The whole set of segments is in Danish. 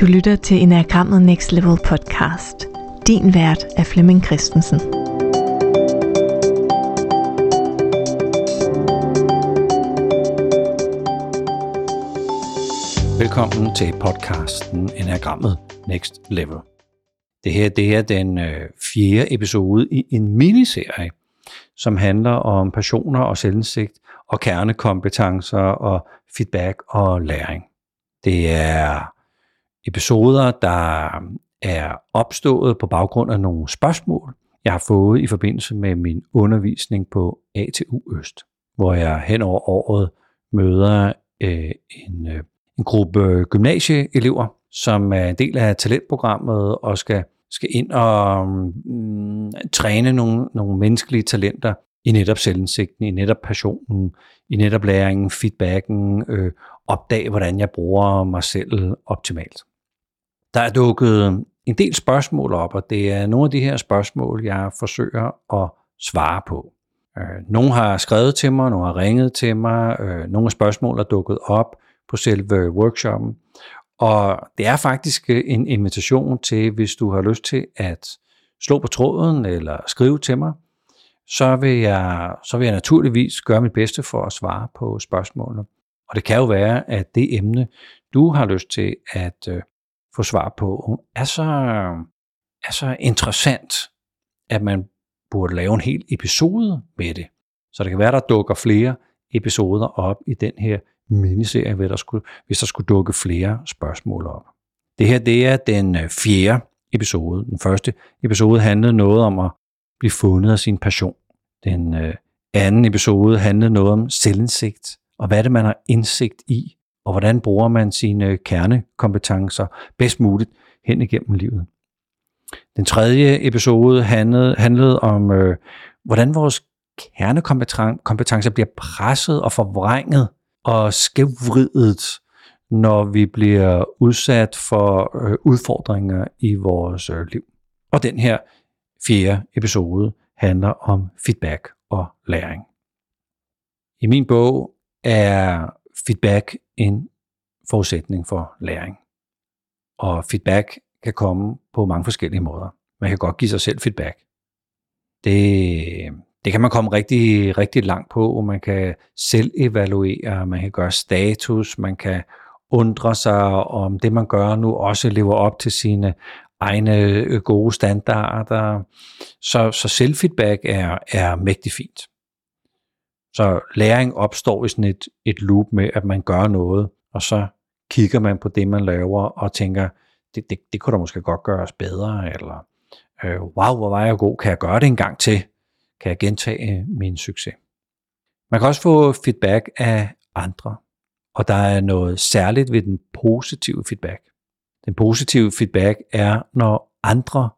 Du lytter til Enagrammet Next Level podcast. Din vært er Flemming Christensen. Velkommen til podcasten Enagrammet Next Level. Det her det er den øh, fjerde episode i en miniserie, som handler om passioner og selvindsigt og kernekompetencer og feedback og læring. Det er episoder, der um, er opstået på baggrund af nogle spørgsmål, jeg har fået i forbindelse med min undervisning på ATU Øst, hvor jeg hen over året møder øh, en, øh, en gruppe gymnasieelever, som er en del af talentprogrammet og skal, skal ind og um, mm, træne nogle, nogle menneskelige talenter i netop selvindsigten, i netop passionen, i netop læringen, feedbacken, øh, opdage, hvordan jeg bruger mig selv optimalt. Der er dukket en del spørgsmål op, og det er nogle af de her spørgsmål, jeg forsøger at svare på. Øh, nogle har skrevet til mig, nogle har ringet til mig, øh, nogle af spørgsmål er dukket op på selve workshoppen, og det er faktisk en invitation til, hvis du har lyst til at slå på tråden eller skrive til mig, så vil jeg, så vil jeg naturligvis gøre mit bedste for at svare på spørgsmålene. Og det kan jo være, at det emne, du har lyst til at øh, få svar på, er så, er så interessant, at man burde lave en hel episode med det. Så det kan være, der dukker flere episoder op i den her miniserie, hvis der skulle, hvis der skulle dukke flere spørgsmål op. Det her det er den øh, fjerde episode. Den første episode handlede noget om at blive fundet af sin passion. Den øh, anden episode handlede noget om selvindsigt, og hvad det man har indsigt i, og hvordan bruger man sine kernekompetencer bedst muligt hen igennem livet. Den tredje episode handlede, handlede om, øh, hvordan vores kernekompetencer bliver presset og forvrænget og skævvridet, når vi bliver udsat for øh, udfordringer i vores øh, liv. Og den her fjerde episode handler om feedback og læring. I min bog er feedback en forudsætning for læring. Og feedback kan komme på mange forskellige måder. Man kan godt give sig selv feedback. Det, det kan man komme rigtig, rigtig langt på. Man kan selv evaluere, man kan gøre status, man kan undre sig om det, man gør nu, også lever op til sine egne øh, gode standarder. Så, så selvfeedback er, er mægtig fint. Så læring opstår i sådan et, et loop med, at man gør noget, og så kigger man på det, man laver, og tænker, det, det, det kunne da måske godt gøres bedre, eller øh, wow, hvor var jeg god, kan jeg gøre det en gang til? Kan jeg gentage min succes? Man kan også få feedback af andre, og der er noget særligt ved den positive feedback. Den positive feedback er, når andre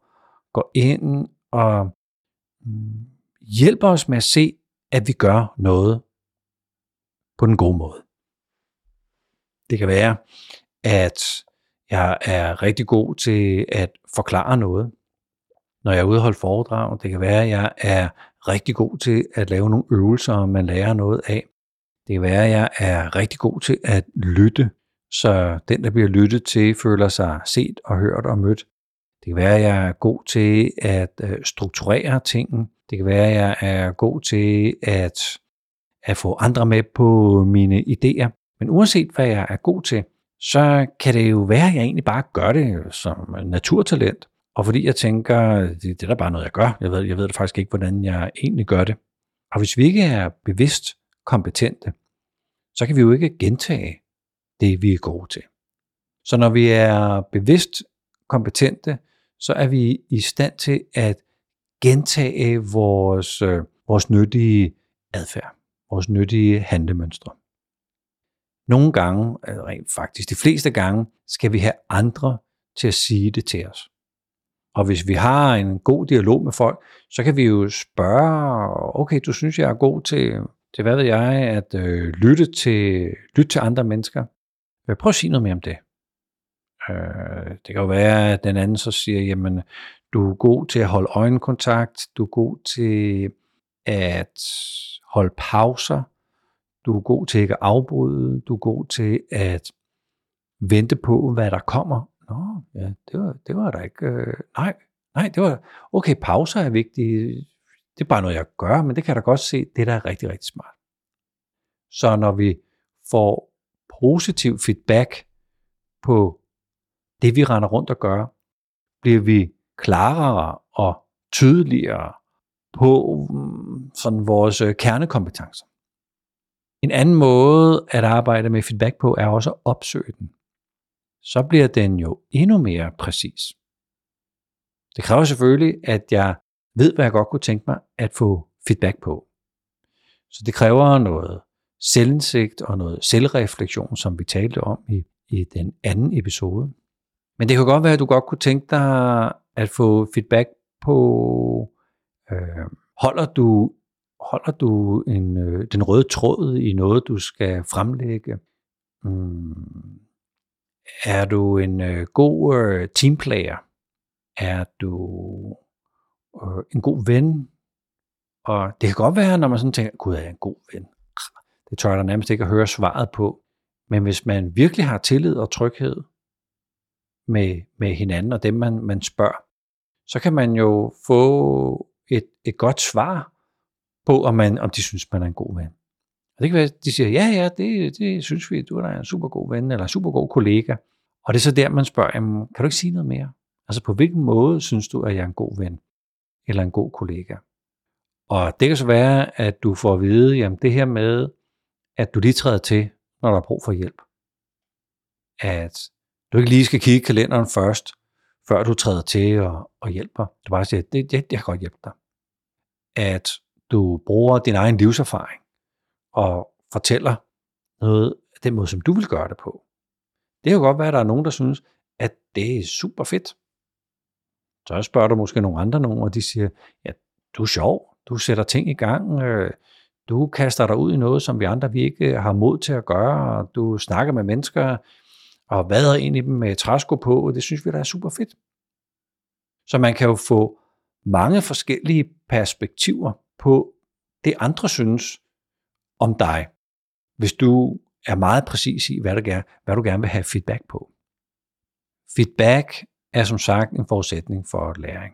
går ind og mm, hjælper os med at se, at vi gør noget på den gode måde. Det kan være, at jeg er rigtig god til at forklare noget, når jeg er ude og holde foredrag. Det kan være, at jeg er rigtig god til at lave nogle øvelser, man lærer noget af. Det kan være, at jeg er rigtig god til at lytte, så den, der bliver lyttet til, føler sig set og hørt og mødt. Det kan være, at jeg er god til at øh, strukturere tingene. Det kan være, at jeg er god til at, at få andre med på mine idéer. Men uanset hvad jeg er god til, så kan det jo være, at jeg egentlig bare gør det som naturtalent. Og fordi jeg tænker, det, det er da bare noget, jeg gør. Jeg ved, jeg ved det faktisk ikke, hvordan jeg egentlig gør det. Og hvis vi ikke er bevidst kompetente, så kan vi jo ikke gentage det, vi er gode til. Så når vi er bevidst kompetente, så er vi i stand til at gentage vores, øh, vores nyttige adfærd, vores nyttige handlemønstre. Nogle gange, øh, rent faktisk de fleste gange, skal vi have andre til at sige det til os. Og hvis vi har en god dialog med folk, så kan vi jo spørge, okay, du synes, jeg er god til, til hvad ved jeg, at øh, lytte, til, lytte til andre mennesker. Prøv at sige noget mere om det. Øh, det kan jo være, at den anden så siger, jamen, du er god til at holde øjenkontakt, du er god til at holde pauser, du er god til ikke at afbryde, du er god til at vente på, hvad der kommer, Nå, ja, det var, det var der ikke. Øh, nej, nej, det var, okay, pauser er vigtige. Det er bare noget, jeg gør, men det kan jeg da godt se, det der er rigtig, rigtig smart. Så når vi får positiv feedback på det, vi render rundt og gør, bliver vi klarere og tydeligere på mm, sådan vores øh, kernekompetencer. En anden måde at arbejde med feedback på er også at opsøge den. Så bliver den jo endnu mere præcis. Det kræver selvfølgelig, at jeg ved, hvad jeg godt kunne tænke mig at få feedback på. Så det kræver noget selvindsigt og noget selvreflektion, som vi talte om i, i den anden episode. Men det kan godt være, at du godt kunne tænke dig at få feedback på, øh, holder du, holder du en, øh, den røde tråd i noget, du skal fremlægge? Mm. Er du en øh, god øh, teamplayer? Er du øh, en god ven? Og det kan godt være, når man sådan tænker, gud, er jeg en god ven? Ah, det tør jeg nærmest ikke at høre svaret på. Men hvis man virkelig har tillid og tryghed med, med hinanden og dem, man, man spørger, så kan man jo få et, et godt svar på, om, man, om de synes, man er en god ven. Og det kan være, at de siger, ja, ja, det, det synes vi, du er en super god ven, eller en super god kollega. Og det er så der, man spørger, jamen, kan du ikke sige noget mere? Altså, på hvilken måde synes du, at jeg er en god ven, eller en god kollega? Og det kan så være, at du får at vide, jamen det her med, at du lige træder til, når der er brug for hjælp. At du ikke lige skal kigge kalenderen først, før du træder til og, og hjælper. Du bare siger, det, det, jeg kan godt hjælpe dig. At du bruger din egen livserfaring og fortæller noget af den måde, som du vil gøre det på. Det kan godt være, at der er nogen, der synes, at det er super fedt. Så spørger du måske nogle andre nogen, og de siger, ja, du er sjov, du sætter ting i gang, øh, du kaster dig ud i noget, som vi andre vi ikke har mod til at gøre, og du snakker med mennesker, og vader ind i dem med træsko på, og det synes vi, der er super fedt. Så man kan jo få mange forskellige perspektiver på det, andre synes om dig, hvis du er meget præcis i, hvad du, gerne, hvad du gerne vil have feedback på. Feedback er som sagt en forudsætning for læring.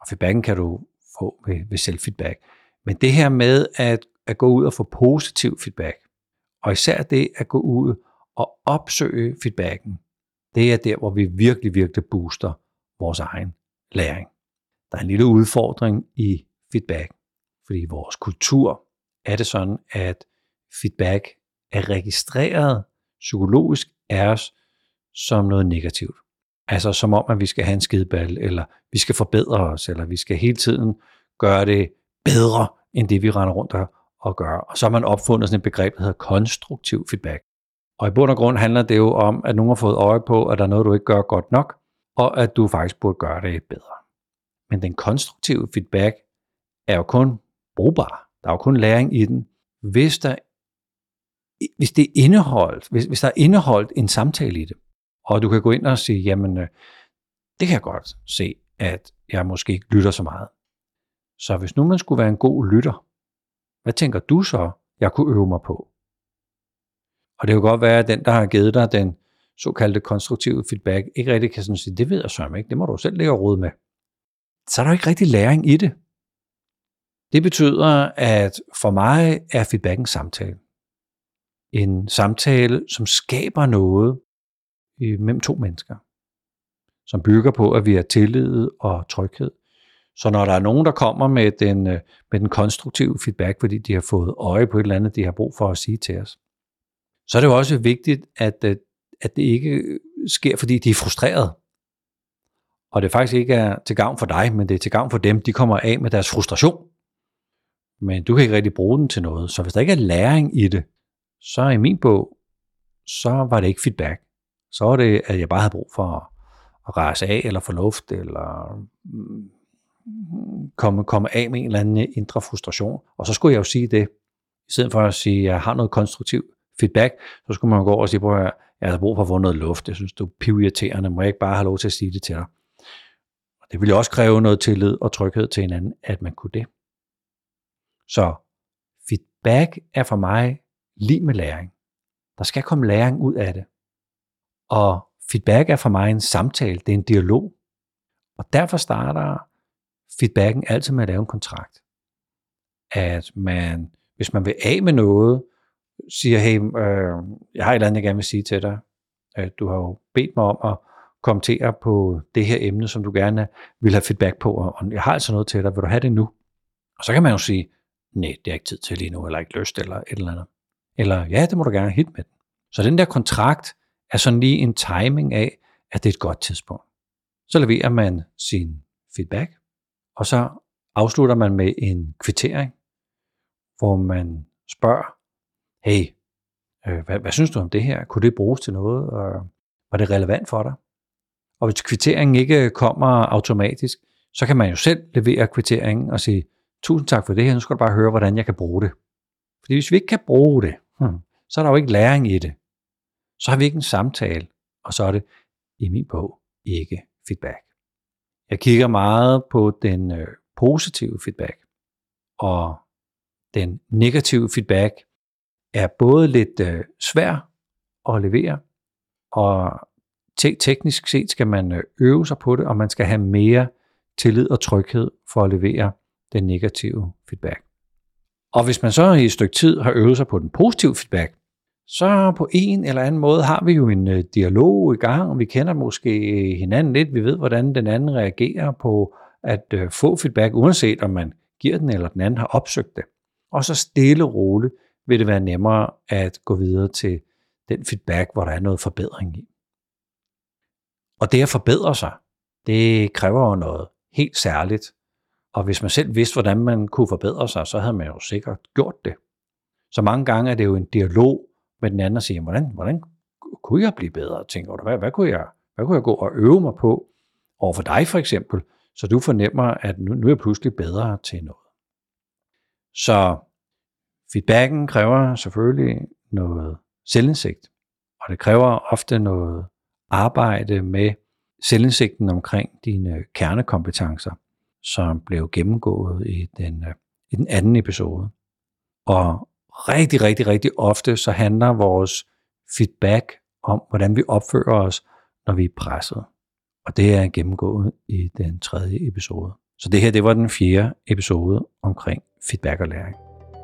Og feedbacken kan du få ved, ved selvfeedback. Men det her med at, at gå ud og få positiv feedback, og især det at gå ud og opsøge feedbacken, det er der, hvor vi virkelig, virkelig booster vores egen læring. Der er en lille udfordring i feedback, fordi i vores kultur er det sådan, at feedback er registreret psykologisk af os som noget negativt. Altså som om, at vi skal have en skideball, eller vi skal forbedre os, eller vi skal hele tiden gøre det bedre, end det vi render rundt og, og gør. Og så har man opfundet sådan et begreb, der hedder konstruktiv feedback. Og i bund og grund handler det jo om, at nogen har fået øje på, at der er noget, du ikke gør godt nok, og at du faktisk burde gøre det bedre. Men den konstruktive feedback er jo kun brugbar. Der er jo kun læring i den, hvis der hvis det er indeholdt, hvis, hvis der er indeholdt en samtale i det, og du kan gå ind og sige, jamen, øh, det kan jeg godt se, at jeg måske ikke lytter så meget. Så hvis nu man skulle være en god lytter, hvad tænker du så, jeg kunne øve mig på? Og det kan godt være, at den, der har givet dig den såkaldte konstruktive feedback, ikke rigtig kan sådan sige, det ved jeg så ikke, det må du selv lægge råd med. Så er der ikke rigtig læring i det. Det betyder, at for mig er feedback en samtale. En samtale, som skaber noget øh, mellem to mennesker. Som bygger på, at vi har tillid og tryghed. Så når der er nogen, der kommer med den, øh, med den konstruktive feedback, fordi de har fået øje på et eller andet, de har brug for at sige til os, så er det jo også vigtigt, at, øh, at det ikke øh, sker, fordi de er frustrerede. Og det faktisk ikke er til gavn for dig, men det er til gavn for dem. De kommer af med deres frustration. Men du kan ikke rigtig bruge den til noget. Så hvis der ikke er læring i det, så i min bog, så var det ikke feedback. Så var det, at jeg bare havde brug for at rejse af, eller få luft, eller mm, komme, komme af med en eller anden indre frustration. Og så skulle jeg jo sige det, i stedet for at sige, at jeg har noget konstruktivt feedback, så skulle man gå over og sige, at jeg har brug for at få noget luft. Jeg synes, du er pivirriterende. Må jeg ikke bare have lov til at sige det til dig? Og det ville også kræve noget tillid og tryghed til hinanden, at man kunne det. Så feedback er for mig lige med læring. Der skal komme læring ud af det. Og feedback er for mig en samtale, det er en dialog. Og derfor starter feedbacken altid med at lave en kontrakt. At man, hvis man vil af med noget, siger, hey, øh, jeg har et eller andet, jeg gerne vil sige til dig. Øh, du har jo bedt mig om at kommentere på det her emne, som du gerne vil have feedback på, og jeg har altså noget til dig, vil du have det nu? Og så kan man jo sige, nej, det er ikke tid til lige nu, eller ikke lyst, eller et eller andet. Eller ja, det må du gerne hit med den. Så den der kontrakt er sådan lige en timing af, at det er et godt tidspunkt. Så leverer man sin feedback, og så afslutter man med en kvittering, hvor man spørger, hey, øh, hvad, hvad synes du om det her? Kunne det bruges til noget? Og var det relevant for dig? Og hvis kvitteringen ikke kommer automatisk, så kan man jo selv levere kvitteringen og sige, tusind tak for det her, nu skal du bare høre, hvordan jeg kan bruge det. Fordi hvis vi ikke kan bruge det, hmm, så er der jo ikke læring i det. Så har vi ikke en samtale, og så er det i min bog ikke feedback. Jeg kigger meget på den øh, positive feedback, og den negative feedback er både lidt øh, svær at levere, og te- teknisk set skal man øh, øve sig på det, og man skal have mere tillid og tryghed for at levere den negative feedback. Og hvis man så i et stykke tid har øvet sig på den positive feedback, så på en eller anden måde har vi jo en øh, dialog i gang, og vi kender måske hinanden lidt, vi ved, hvordan den anden reagerer på at øh, få feedback, uanset om man giver den eller den anden har opsøgt det. Og så stille og roligt vil det være nemmere at gå videre til den feedback, hvor der er noget forbedring i. Og det at forbedre sig, det kræver jo noget helt særligt. Og hvis man selv vidste, hvordan man kunne forbedre sig, så havde man jo sikkert gjort det. Så mange gange er det jo en dialog med den anden og sige, hvordan, hvordan kunne jeg blive bedre? Tænker du, hvad, hvad, kunne jeg, hvad kunne jeg gå og øve mig på over for dig for eksempel, så du fornemmer, at nu, nu er jeg pludselig bedre til noget. Så feedbacken kræver selvfølgelig noget selvindsigt, og det kræver ofte noget arbejde med selvindsigten omkring dine kernekompetencer, som blev gennemgået i den, øh, i den anden episode. Og rigtig, rigtig, rigtig ofte, så handler vores feedback om, hvordan vi opfører os, når vi er presset. Og det er gennemgået i den tredje episode. Så det her, det var den fjerde episode omkring feedback og læring.